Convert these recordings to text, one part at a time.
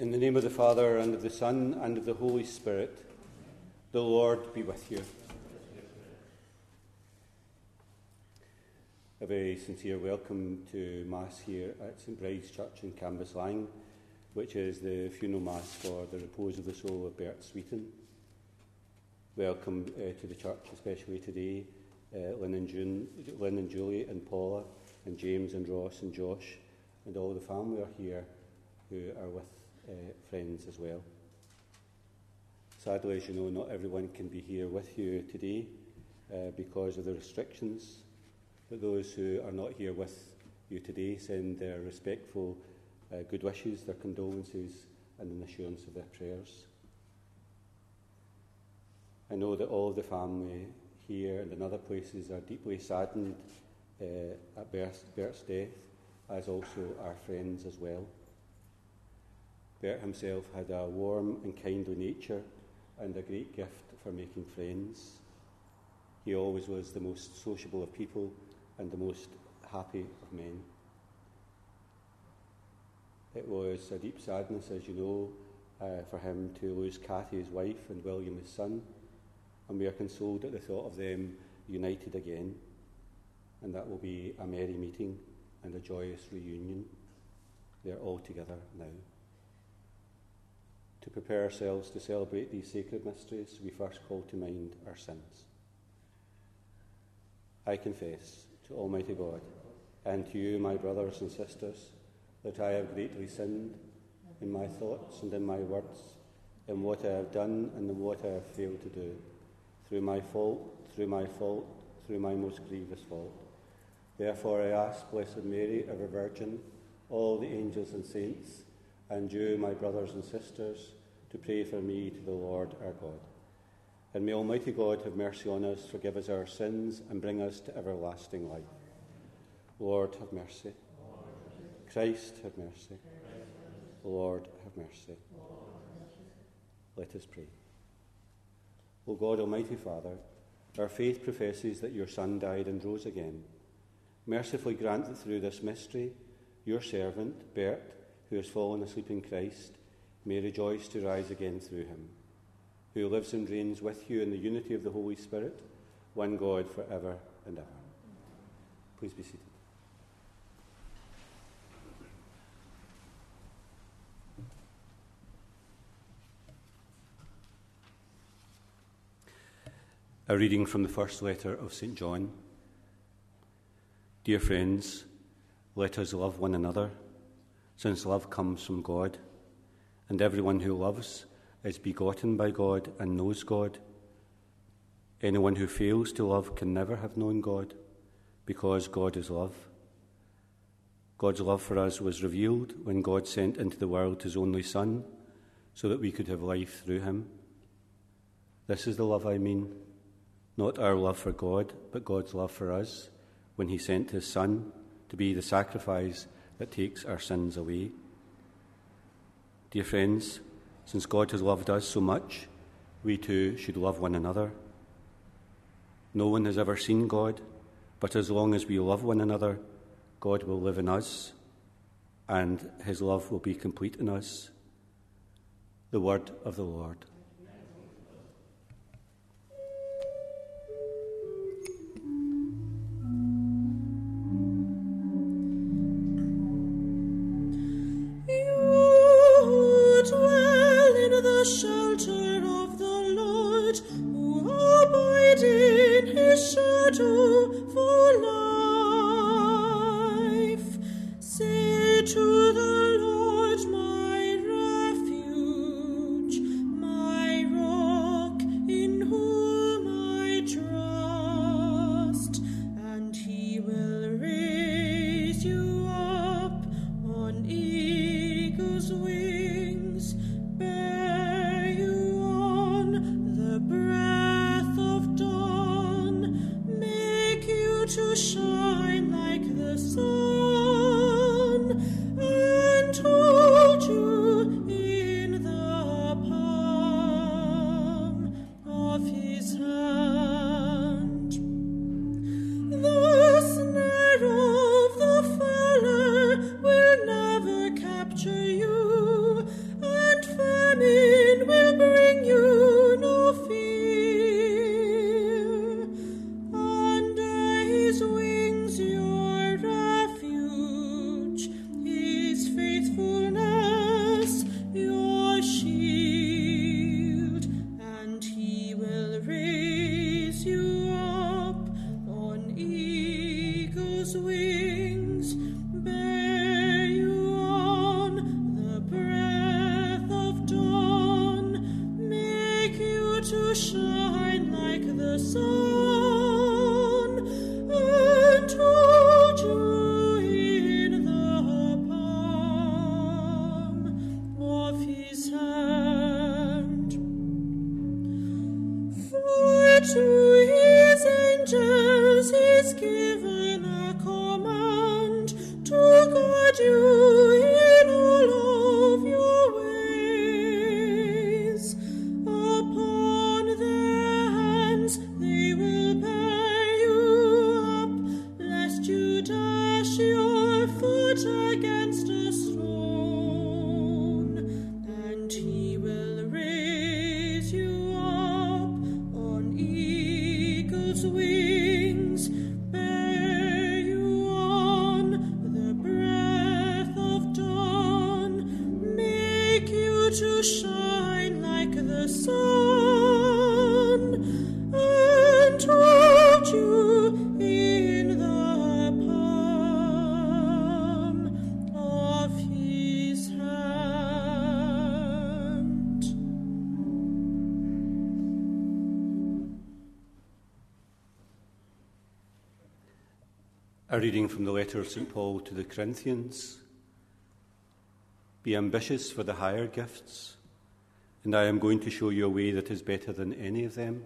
In the name of the Father, and of the Son, and of the Holy Spirit, the Lord be with you. A very sincere welcome to Mass here at St Bride's Church in Cambuslang, which is the funeral Mass for the repose of the soul of Bert Sweeton. Welcome uh, to the church, especially today, uh, Lynn, and June, Lynn and Julie and Paula and James and Ross and Josh and all the family are here who are with friends as well. Sadly, as you know, not everyone can be here with you today uh, because of the restrictions. But those who are not here with you today send their respectful uh, good wishes, their condolences, and an assurance of their prayers. I know that all of the family here and in other places are deeply saddened uh, at Bert's death, as also our friends as well. Bert himself had a warm and kindly nature and a great gift for making friends. He always was the most sociable of people and the most happy of men. It was a deep sadness, as you know, uh, for him to lose Cathy, his wife, and William, his son, and we are consoled at the thought of them united again, and that will be a merry meeting and a joyous reunion. They are all together now. To prepare ourselves to celebrate these sacred mysteries, we first call to mind our sins. I confess to Almighty God and to you, my brothers and sisters, that I have greatly sinned in my thoughts and in my words, in what I have done and in what I have failed to do, through my fault, through my fault, through my most grievous fault. Therefore, I ask Blessed Mary, ever Virgin, all the angels and saints, and you, my brothers and sisters, to pray for me to the Lord our God. And may Almighty God have mercy on us, forgive us our sins, and bring us to everlasting life. Lord, have mercy. Christ, have mercy. Lord, have mercy. Let us pray. O God, Almighty Father, our faith professes that your Son died and rose again. Mercifully grant that through this mystery, your servant, Bert, who has fallen asleep in Christ, may rejoice to rise again through him, who lives and reigns with you in the unity of the Holy Spirit, one God for ever and ever. Please be seated. A reading from the first letter of St. John. Dear friends, let us love one another, since love comes from God, and everyone who loves is begotten by God and knows God. Anyone who fails to love can never have known God, because God is love. God's love for us was revealed when God sent into the world his only Son, so that we could have life through him. This is the love I mean not our love for God, but God's love for us when He sent His Son to be the sacrifice that takes our sins away. Dear friends, Since God has loved us so much, we too should love one another. No one has ever seen God, but as long as we love one another, God will live in us, and his love will be complete in us. The word of the Lord. Reading from the letter of St. Paul to the Corinthians. Be ambitious for the higher gifts, and I am going to show you a way that is better than any of them.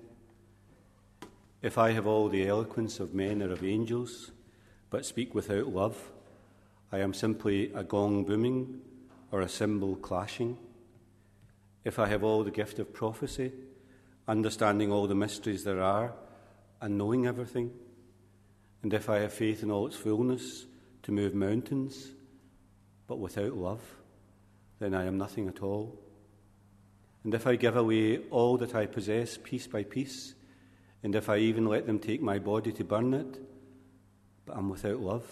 If I have all the eloquence of men or of angels, but speak without love, I am simply a gong booming or a cymbal clashing. If I have all the gift of prophecy, understanding all the mysteries there are, and knowing everything, and if I have faith in all its fullness to move mountains, but without love, then I am nothing at all. And if I give away all that I possess piece by piece, and if I even let them take my body to burn it, but I am without love,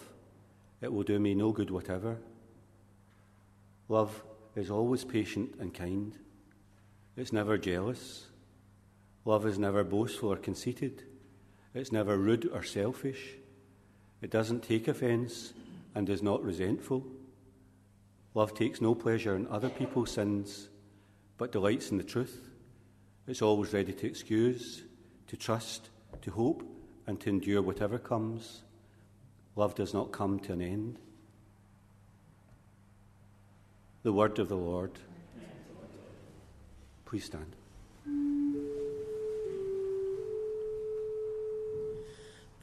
it will do me no good whatever. Love is always patient and kind. It's never jealous. Love is never boastful or conceited. It's never rude or selfish. It doesn't take offence and is not resentful. Love takes no pleasure in other people's sins, but delights in the truth. It's always ready to excuse, to trust, to hope, and to endure whatever comes. Love does not come to an end. The word of the Lord. Please stand.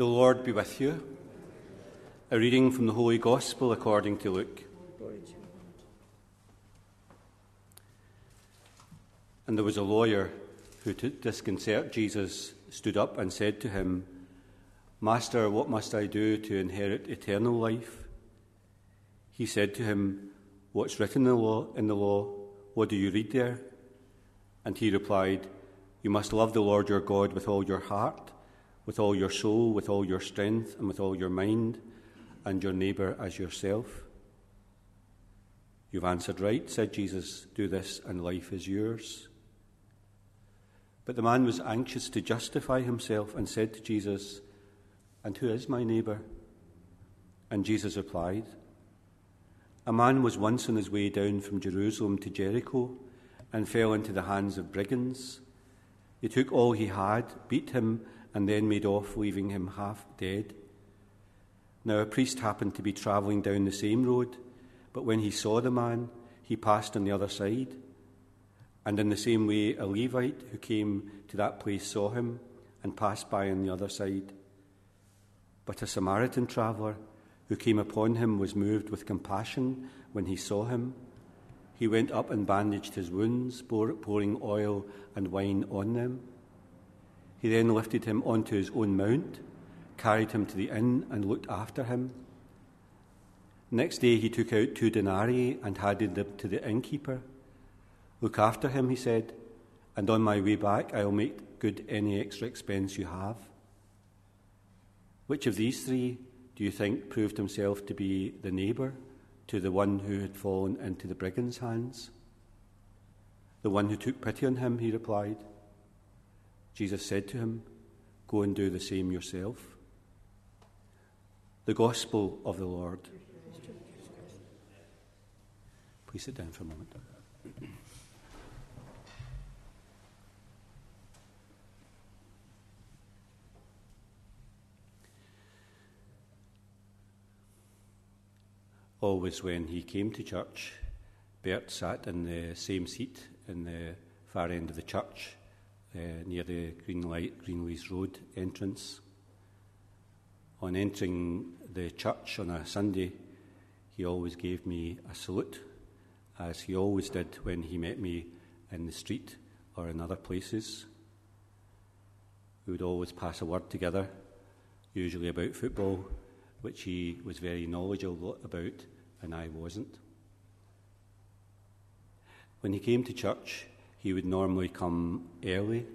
The Lord be with you. A reading from the Holy Gospel according to Luke. And there was a lawyer who, to disconcert Jesus, stood up and said to him, Master, what must I do to inherit eternal life? He said to him, What's written in the law? In the law? What do you read there? And he replied, You must love the Lord your God with all your heart, with all your soul, with all your strength, and with all your mind, and your neighbour as yourself. You've answered right, said Jesus. Do this, and life is yours. But the man was anxious to justify himself and said to Jesus, And who is my neighbour? And Jesus replied, A man was once on his way down from Jerusalem to Jericho and fell into the hands of brigands. They took all he had, beat him, and then made off, leaving him half dead. Now a priest happened to be travelling down the same road, but when he saw the man, he passed on the other side. And in the same way, a Levite who came to that place saw him and passed by on the other side. But a Samaritan traveller who came upon him was moved with compassion when he saw him. He went up and bandaged his wounds, pouring oil and wine on them. He then lifted him onto his own mount carried him to the inn, and looked after him. Next day he took out two denarii and handed them to the innkeeper. Look after him, he said, and on my way back I'll make good any extra expense you have. Which of these three do you think proved himself to be the neighbour to the one who had fallen into the brigand's hands? The one who took pity on him, he replied. Jesus said to him, Go and do the same yourself. The Gospel of the Lord. Please sit down for a moment. Always, when he came to church, Bert sat in the same seat in the far end of the church, uh, near the Greenlight, Greenlees Road entrance. On entering the church on a Sunday, he always gave me a salute, as he always did when he met me in the street or in other places. We would always pass a word together, usually about football, which he was very knowledgeable about and I wasn't. When he came to church, he would normally come early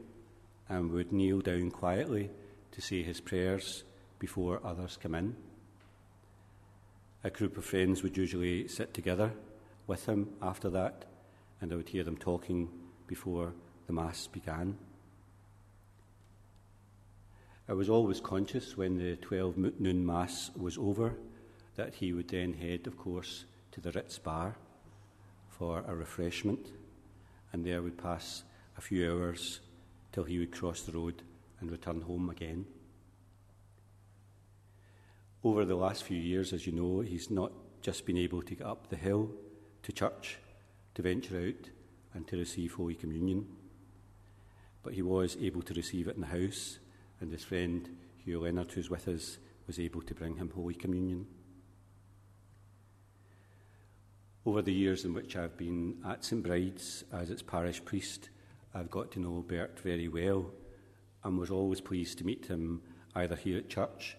and would kneel down quietly to say his prayers before others come in. A group of friends would usually sit together with him after that, and I would hear them talking before the Mass began. I was always conscious when the 12 noon Mass was over that he would then head, of course, to the Ritz Bar for a refreshment, and there would pass a few hours till he would cross the road and return home again. Over the last few years, as you know, he's not just been able to get up the hill to church, to venture out and to receive Holy Communion, but he was able to receive it in the house, and his friend Hugh Leonard, who's with us, was able to bring him Holy Communion. Over the years in which I've been at St Bride's as its parish priest, I've got to know Bert very well and was always pleased to meet him either here at church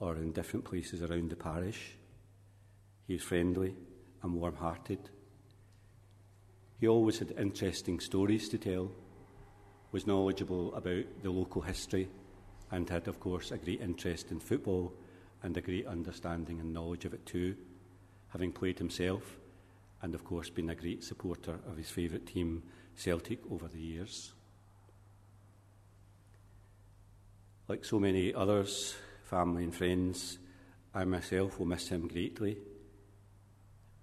or in different places around the parish. He was friendly and warm hearted. He always had interesting stories to tell, was knowledgeable about the local history, and had, of course, a great interest in football and a great understanding and knowledge of it too, having played himself and, of course, been a great supporter of his favourite team, Celtic, over the years. Like so many others, family and friends, I myself will miss him greatly.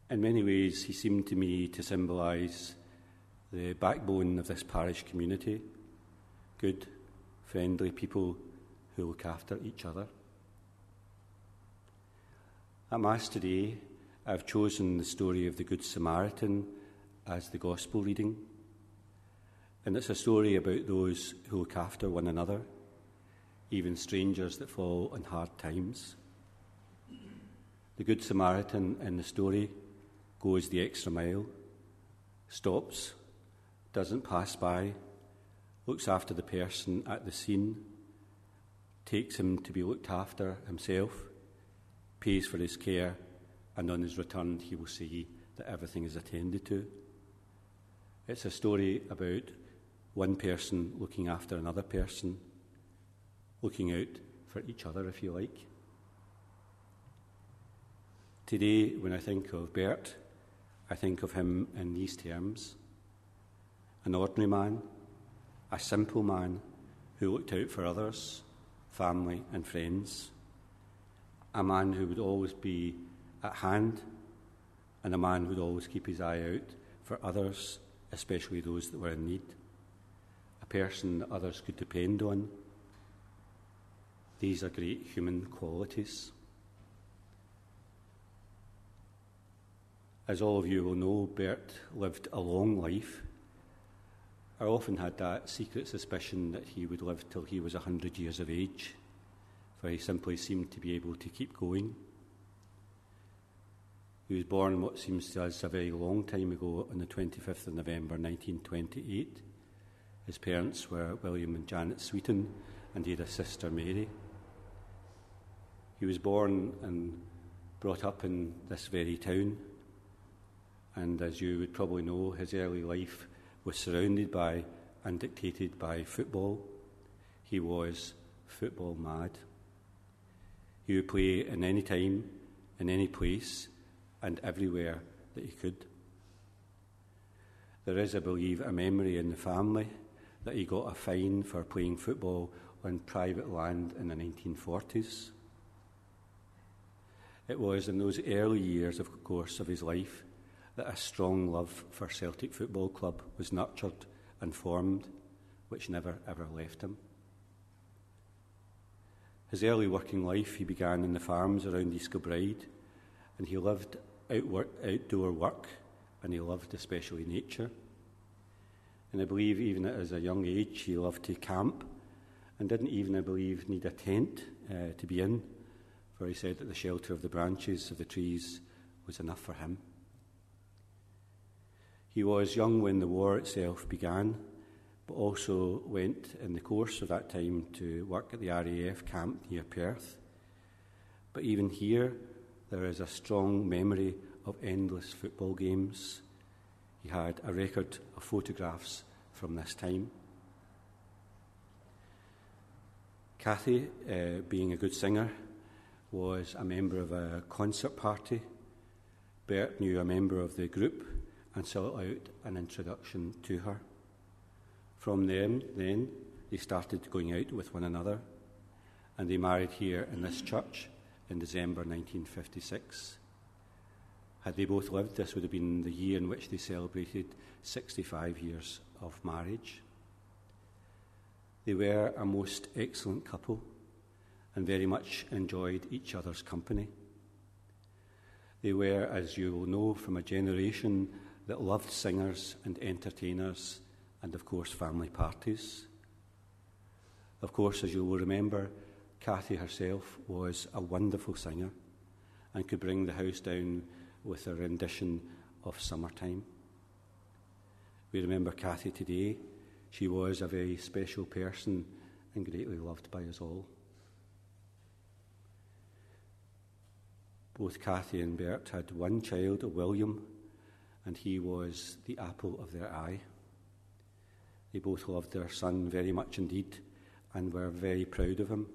In many ways, he seemed to me to symbolise the backbone of this parish community good, friendly people who look after each other. At Mass today, I've chosen the story of the Good Samaritan as the Gospel reading. And it's a story about those who look after one another, even strangers that fall in hard times. The Good Samaritan in the story goes the extra mile, stops, doesn't pass by, looks after the person at the scene, takes him to be looked after himself, pays for his care, and on his return he will see that everything is attended to. It's a story about one person looking after another person, looking out for each other, if you like. Today, when I think of Bert, I think of him in these terms an ordinary man, a simple man who looked out for others, family, and friends, a man who would always be at hand, and a man would always keep his eye out for others, especially those that were in need, a person that others could depend on. These are great human qualities. As all of you will know, Bert lived a long life. I often had that secret suspicion that he would live till he was a hundred years of age, for he simply seemed to be able to keep going. He was born what seems to us a very long time ago on the 25th of November 1928. His parents were William and Janet Sweeton, and he had a sister, Mary. He was born and brought up in this very town, and as you would probably know, his early life was surrounded by and dictated by football. He was football mad. He would play in any time, in any place, and everywhere that he could. There is, I believe, a memory in the family that he got a fine for playing football on private land in the 1940s. It was in those early years, of course, of his life that a strong love for Celtic Football Club was nurtured and formed, which never ever left him. His early working life he began in the farms around East Kilbride, and he loved outwork, outdoor work, and he loved especially nature. And I believe even at a young age he loved to camp, and didn't even, I believe, need a tent uh, to be in, for he said that the shelter of the branches of the trees was enough for him. He was young when the war itself began, but also went in the course of that time to work at the RAF camp near Perth. But even here, there is a strong memory of endless football games. He had a record of photographs from this time. Kathy, uh, being a good singer, was a member of a concert party. Bert knew a member of the group and sought out an introduction to her. From them, then, they started going out with one another, and they married here in this church in December 1956. Had they both lived, this would have been the year in which they celebrated 65 years of marriage. They were a most excellent couple and very much enjoyed each other's company. They were, as you will know, from a generation that loved singers and entertainers and, of course, family parties. Of course, as you will remember, Kathy herself was a wonderful singer and could bring the house down with a rendition of Summertime. We remember Kathy today. She was a very special person and greatly loved by us all. Both Kathy and Bert had one child, a William, and he was the apple of their eye. They both loved their son very much indeed and were very proud of him.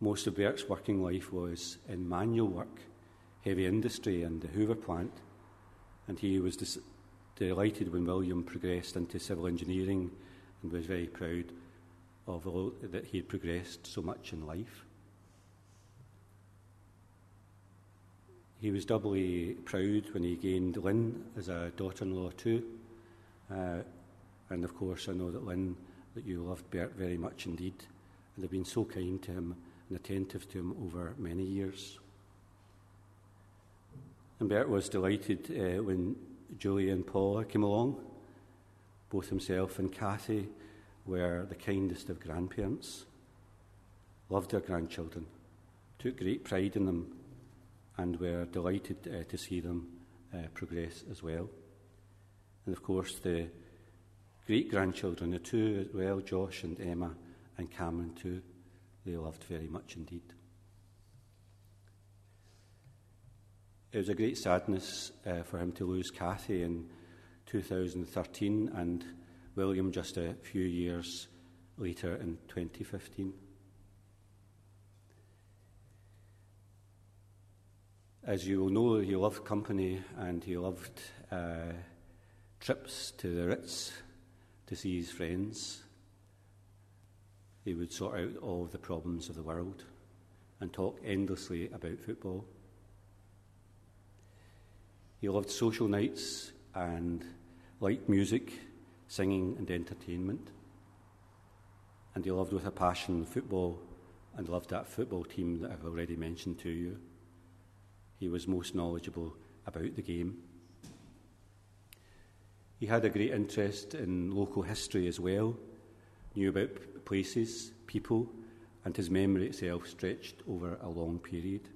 Most of Bert's working life was in manual work, heavy industry, and the Hoover plant, and he was dis- delighted when William progressed into civil engineering and was very proud of all, that he had progressed so much in life. He was doubly proud when he gained Lynn as a daughter in law, too. Uh, and of course, I know that Lynn, that you loved Bert very much indeed, and have been so kind to him and attentive to him over many years. And Bert was delighted uh, when Julie and Paula came along. Both himself and Kathy were the kindest of grandparents, loved their grandchildren, took great pride in them, and were delighted uh, to see them uh, progress as well. And of course, the great grandchildren, the two as well, Josh and Emma and Cameron too, they loved very much indeed. It was a great sadness uh, for him to lose Kathy in 2013 and William just a few years later in 2015. As you will know, he loved company and he loved uh, trips to the Ritz to see his friends. He would sort out all the problems of the world and talk endlessly about football. He loved social nights and liked music, singing, and entertainment. And he loved with a passion football and loved that football team that I've already mentioned to you. He was most knowledgeable about the game. He had a great interest in local history as well, knew about places, people, and his memory itself stretched over a long period.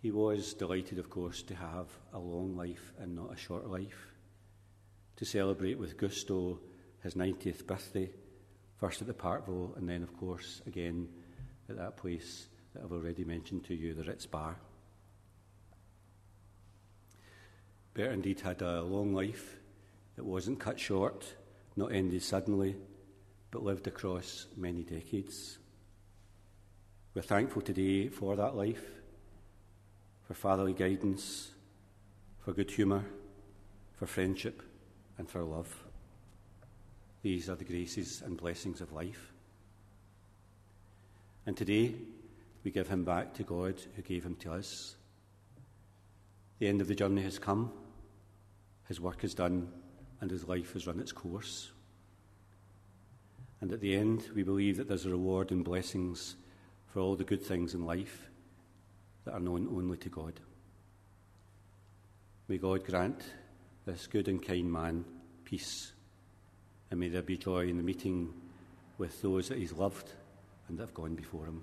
He was delighted, of course, to have a long life and not a short life, to celebrate with gusto his 90th birthday, first at the Parkville, and then, of course, again at that place that I've already mentioned to you, the Ritz Bar. Bert indeed had a long life. It wasn't cut short, not ended suddenly, but lived across many decades. We're thankful today for that life, for fatherly guidance, for good humour, for friendship, and for love. These are the graces and blessings of life. And today, we give him back to God who gave him to us. The end of the journey has come. His work is done and his life has run its course. And at the end, we believe that there's a reward and blessings for all the good things in life that are known only to God. May God grant this good and kind man peace, and may there be joy in the meeting with those that he's loved and that have gone before him.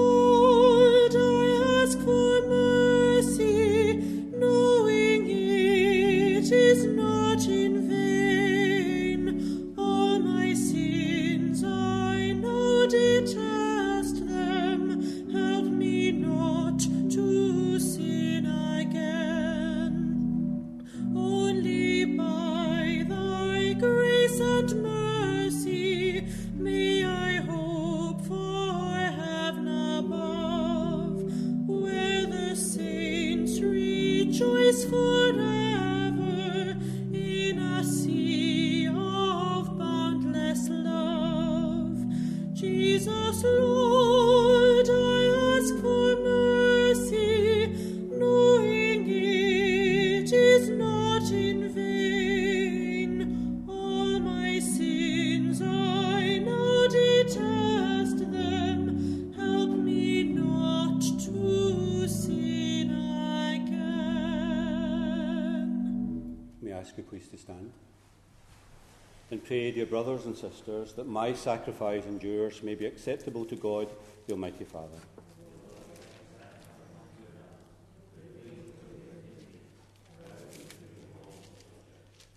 brothers and sisters, that my sacrifice and yours may be acceptable to God, the Almighty Father.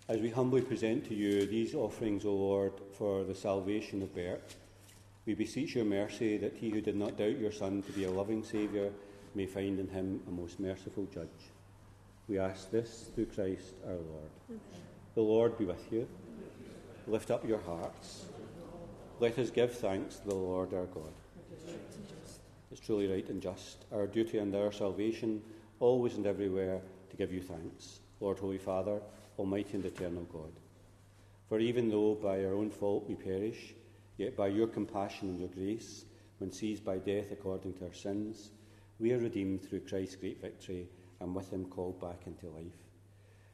As we humbly present to you these offerings, O Lord, for the salvation of Bert, we beseech your mercy that he who did not doubt your Son to be a loving Saviour may find in him a most merciful judge. We ask this through Christ our Lord. Amen. The Lord be with you. Lift up your hearts. Let us give thanks to the Lord our God. It's truly right and just, our duty and our salvation, always and everywhere, to give you thanks, Lord, Holy Father, Almighty and eternal God. For even though by our own fault we perish, yet by your compassion and your grace, when seized by death according to our sins, we are redeemed through Christ's great victory and with him called back into life.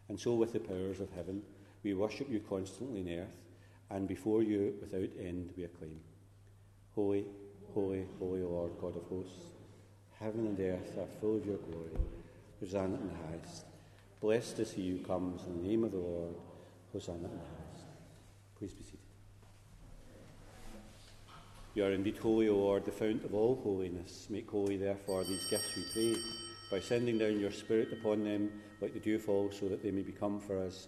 And so, with the powers of heaven, we worship you constantly in earth, and before you without end we acclaim. Holy, holy, holy Lord God of hosts, heaven and earth are full of your glory. Hosanna in the highest. Blessed is he who comes in the name of the Lord. Hosanna in the highest. Please be seated. You are indeed holy, O Lord, the fount of all holiness. Make holy, therefore, these gifts, we pray, by sending down your Spirit upon them like the dew dewfall, so that they may become for us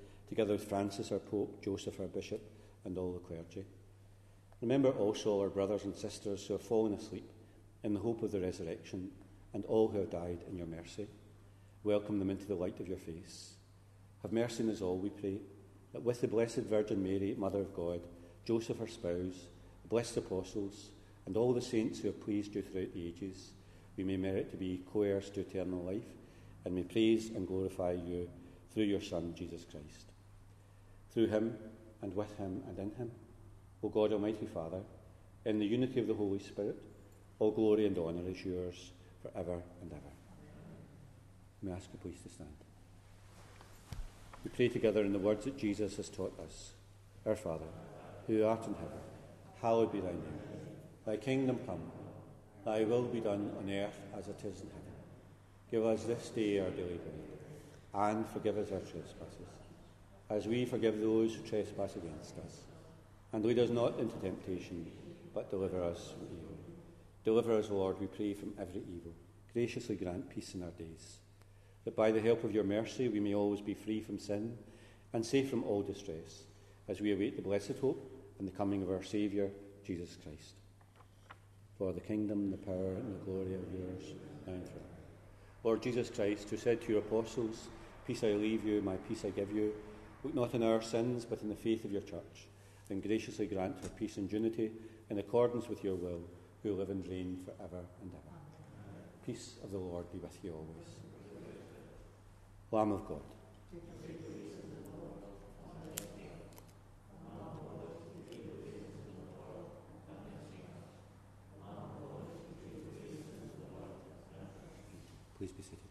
together with Francis, our Pope, Joseph, our Bishop, and all the clergy. Remember also our brothers and sisters who have fallen asleep in the hope of the resurrection, and all who have died in your mercy. Welcome them into the light of your face. Have mercy on us all, we pray, that with the Blessed Virgin Mary, Mother of God, Joseph, her spouse, the blessed apostles, and all the saints who have pleased you throughout the ages, we may merit to be co heirs to eternal life, and may praise and glorify you through your Son, Jesus Christ. Through him, and with him, and in him, O God, Almighty Father, in the unity of the Holy Spirit, all glory and honour is yours for ever and ever. May I ask you please to stand. We pray together in the words that Jesus has taught us. Our Father, who art in heaven, hallowed be thy name. Thy kingdom come, thy will be done on earth as it is in heaven. Give us this day our daily bread, and forgive us our trespasses, as we forgive those who trespass against us. And lead us not into temptation, but deliver us from evil. Deliver us, Lord, we pray, from every evil. Graciously grant peace in our days that by the help of your mercy we may always be free from sin and safe from all distress, as we await the blessed hope and the coming of our Saviour, Jesus Christ. For the kingdom, the power, and the glory are yours now and forever. Lord Jesus Christ, who said to your apostles, Peace I leave you, my peace I give you, look not on our sins, but in the faith of your church, and graciously grant her peace and unity in accordance with your will, who live and reign for ever and ever. Peace of the Lord be with you always. Lamb of God. Please be seated.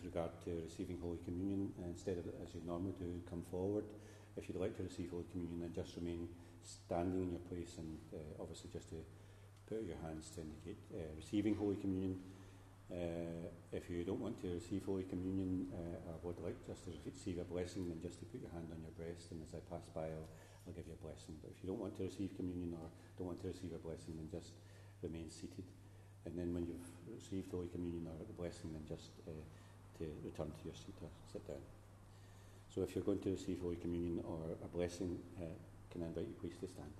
with regard to receiving Holy Communion, uh, instead of as you normally do, come forward. If you'd like to receive Holy Communion, then just remain standing in your place and uh, obviously just to put your hands to indicate uh, receiving Holy Communion. Uh, if you don't want to receive Holy Communion uh, or would like just to receive a blessing, then just to put your hand on your breast, and as I pass by, I'll, I'll give you a blessing. But if you don't want to receive communion or don't want to receive a blessing, then just remain seated. And then when you've received Holy Communion or the blessing, then just uh, to return to your seat or sit down. So if you're going to receive Holy Communion or a blessing, uh, can I invite you please to stand?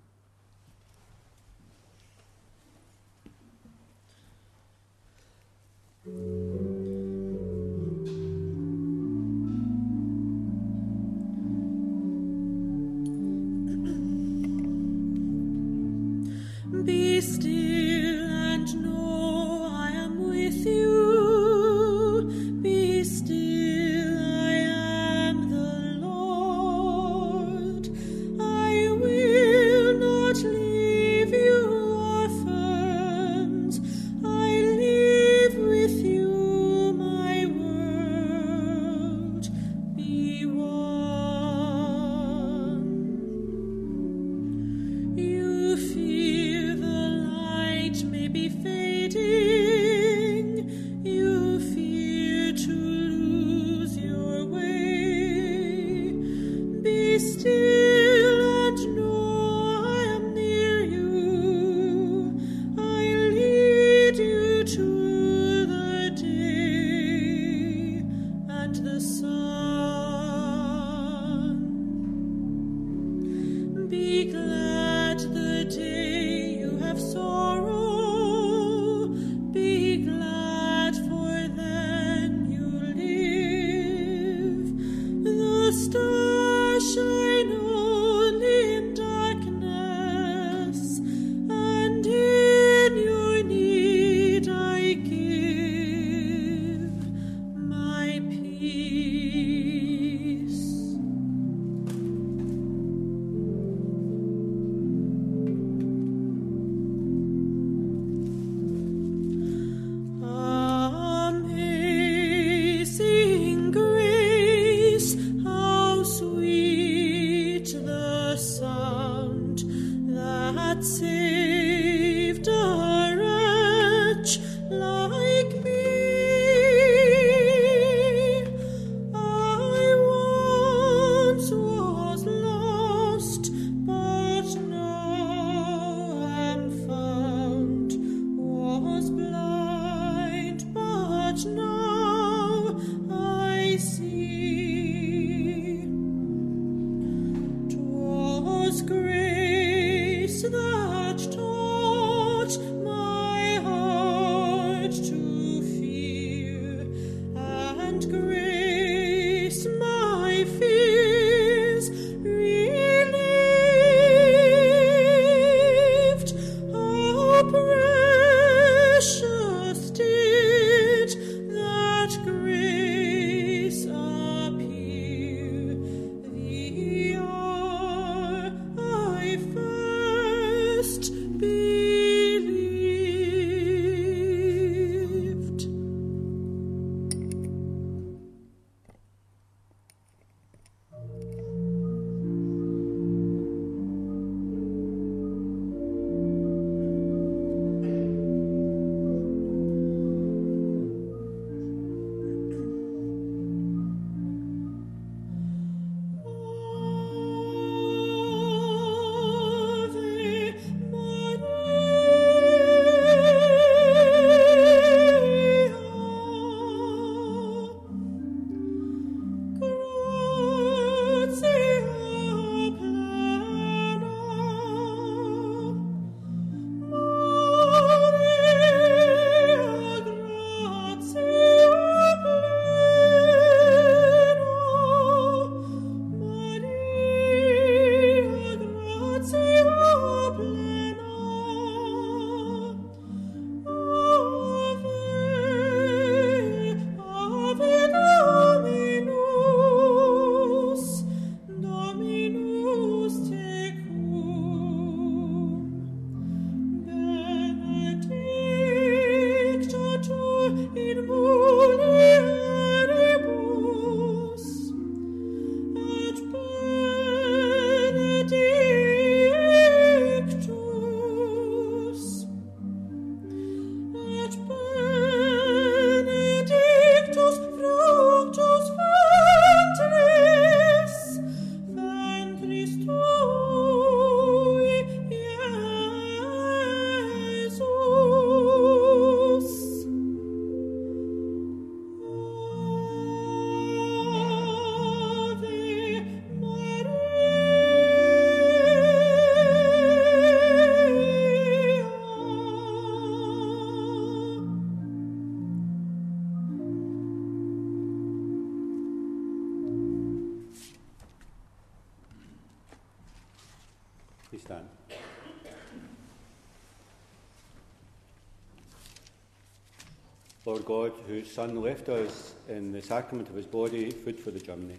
God, whose Son left us in the sacrament of his body, food for the journey,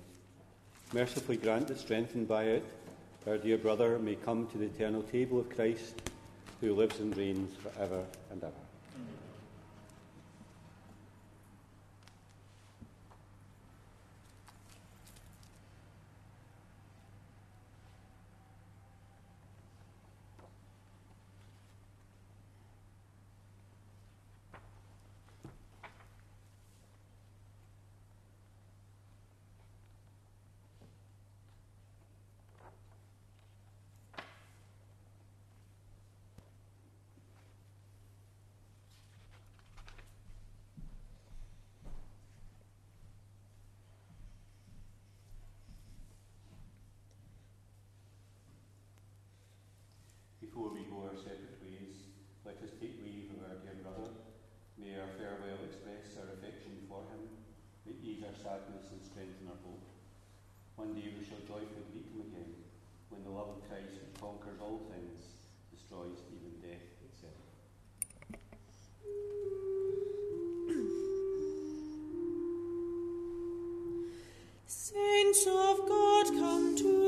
mercifully grant that, strengthened by it, our dear brother may come to the eternal table of Christ, who lives and reigns for ever and ever. Let us take leave of our dear brother. May our farewell express our affection for him, may ease our sadness and strengthen our hope. One day we shall joyfully meet him again, when the love of Christ, which conquers all things, destroys even death itself. Saints of God, come to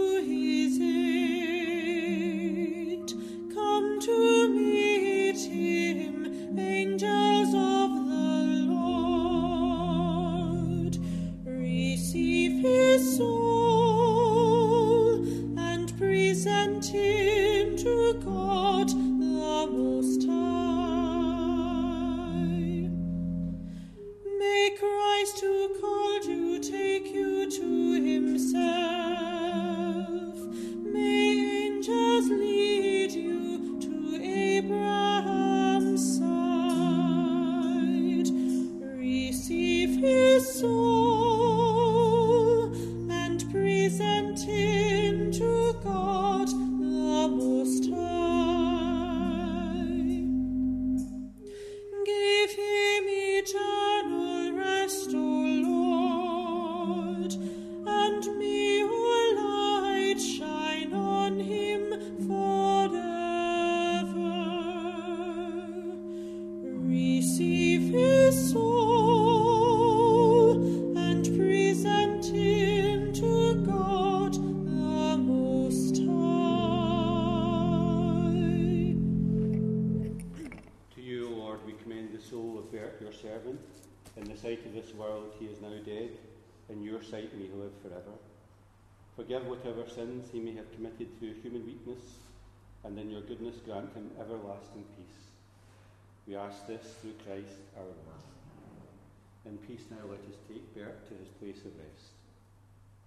Now let us take Bert to his place of rest.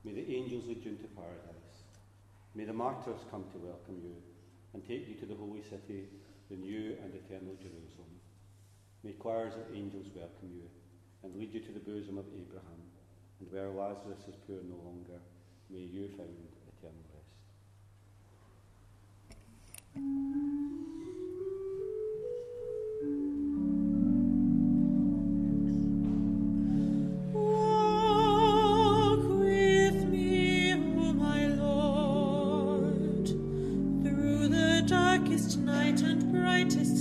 May the angels lead you into paradise. May the martyrs come to welcome you and take you to the holy city, the new and eternal Jerusalem. May choirs of angels welcome you and lead you to the bosom of Abraham. And where Lazarus is poor no longer, may you find eternal rest. Night and brightest